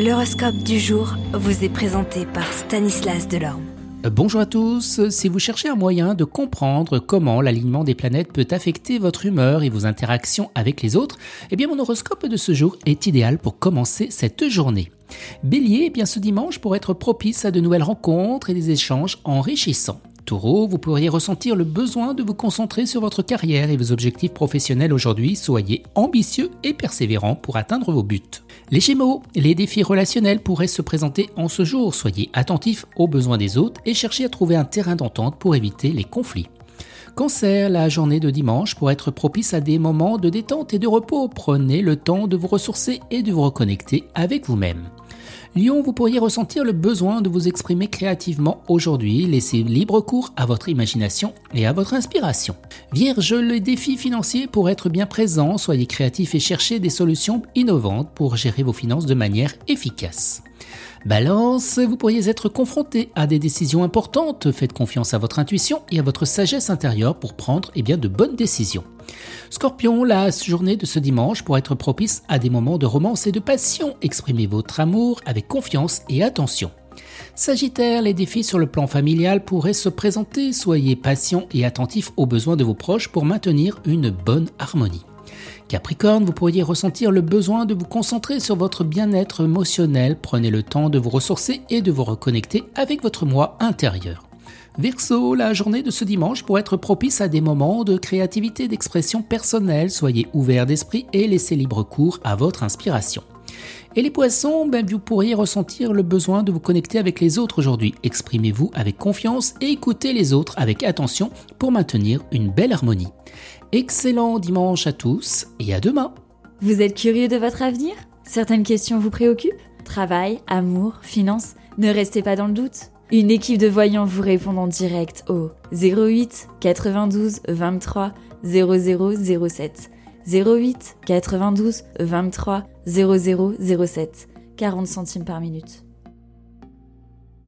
L'horoscope du jour vous est présenté par Stanislas Delorme. Bonjour à tous, si vous cherchez un moyen de comprendre comment l'alignement des planètes peut affecter votre humeur et vos interactions avec les autres, eh bien mon horoscope de ce jour est idéal pour commencer cette journée. Bélier, eh bien ce dimanche pour être propice à de nouvelles rencontres et des échanges enrichissants. Taureau, vous pourriez ressentir le besoin de vous concentrer sur votre carrière et vos objectifs professionnels aujourd'hui. Soyez ambitieux et persévérant pour atteindre vos buts. Les Gémeaux, les défis relationnels pourraient se présenter en ce jour. Soyez attentifs aux besoins des autres et cherchez à trouver un terrain d'entente pour éviter les conflits. Cancer, la journée de dimanche pour être propice à des moments de détente et de repos. Prenez le temps de vous ressourcer et de vous reconnecter avec vous-même. Lion, vous pourriez ressentir le besoin de vous exprimer créativement aujourd'hui. Laissez libre cours à votre imagination et à votre inspiration. Vierge, les défis financiers pour être bien présent, soyez créatif et cherchez des solutions innovantes pour gérer vos finances de manière efficace. Balance, vous pourriez être confronté à des décisions importantes. Faites confiance à votre intuition et à votre sagesse intérieure pour prendre eh de bonnes décisions. Scorpion, la journée de ce dimanche pour être propice à des moments de romance et de passion. Exprimez votre amour avec confiance et attention. Sagittaire, les défis sur le plan familial pourraient se présenter. Soyez patient et attentif aux besoins de vos proches pour maintenir une bonne harmonie. Capricorne, vous pourriez ressentir le besoin de vous concentrer sur votre bien-être émotionnel. Prenez le temps de vous ressourcer et de vous reconnecter avec votre moi intérieur. Verseau, la journée de ce dimanche pour être propice à des moments de créativité, d'expression personnelle. Soyez ouvert d'esprit et laissez libre cours à votre inspiration. Et les poissons, ben, vous pourriez ressentir le besoin de vous connecter avec les autres aujourd'hui. Exprimez-vous avec confiance et écoutez les autres avec attention pour maintenir une belle harmonie. Excellent dimanche à tous et à demain. Vous êtes curieux de votre avenir? Certaines questions vous préoccupent? Travail, amour, finances? Ne restez pas dans le doute. Une équipe de voyants vous répond en direct au 08 92 23 0007. 08 92 23 0007. 40 centimes par minute.